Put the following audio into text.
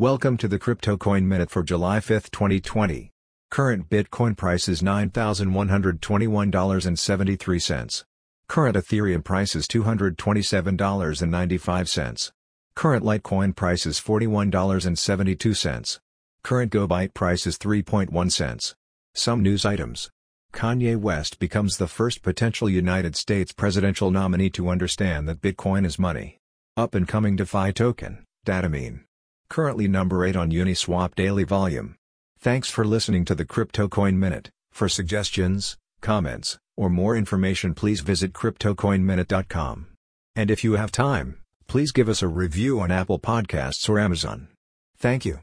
Welcome to the Crypto Coin Minute for July 5, 2020. Current Bitcoin price is $9,121.73. Current Ethereum price is $227.95. Current Litecoin price is $41.72. Current GoByte price is 3.1 cents. Some news items. Kanye West becomes the first potential United States presidential nominee to understand that Bitcoin is money. Up and coming DeFi token, Datamine. Currently number 8 on Uniswap daily volume. Thanks for listening to the Crypto Coin Minute. For suggestions, comments, or more information please visit cryptocoinminute.com. And if you have time, please give us a review on Apple Podcasts or Amazon. Thank you.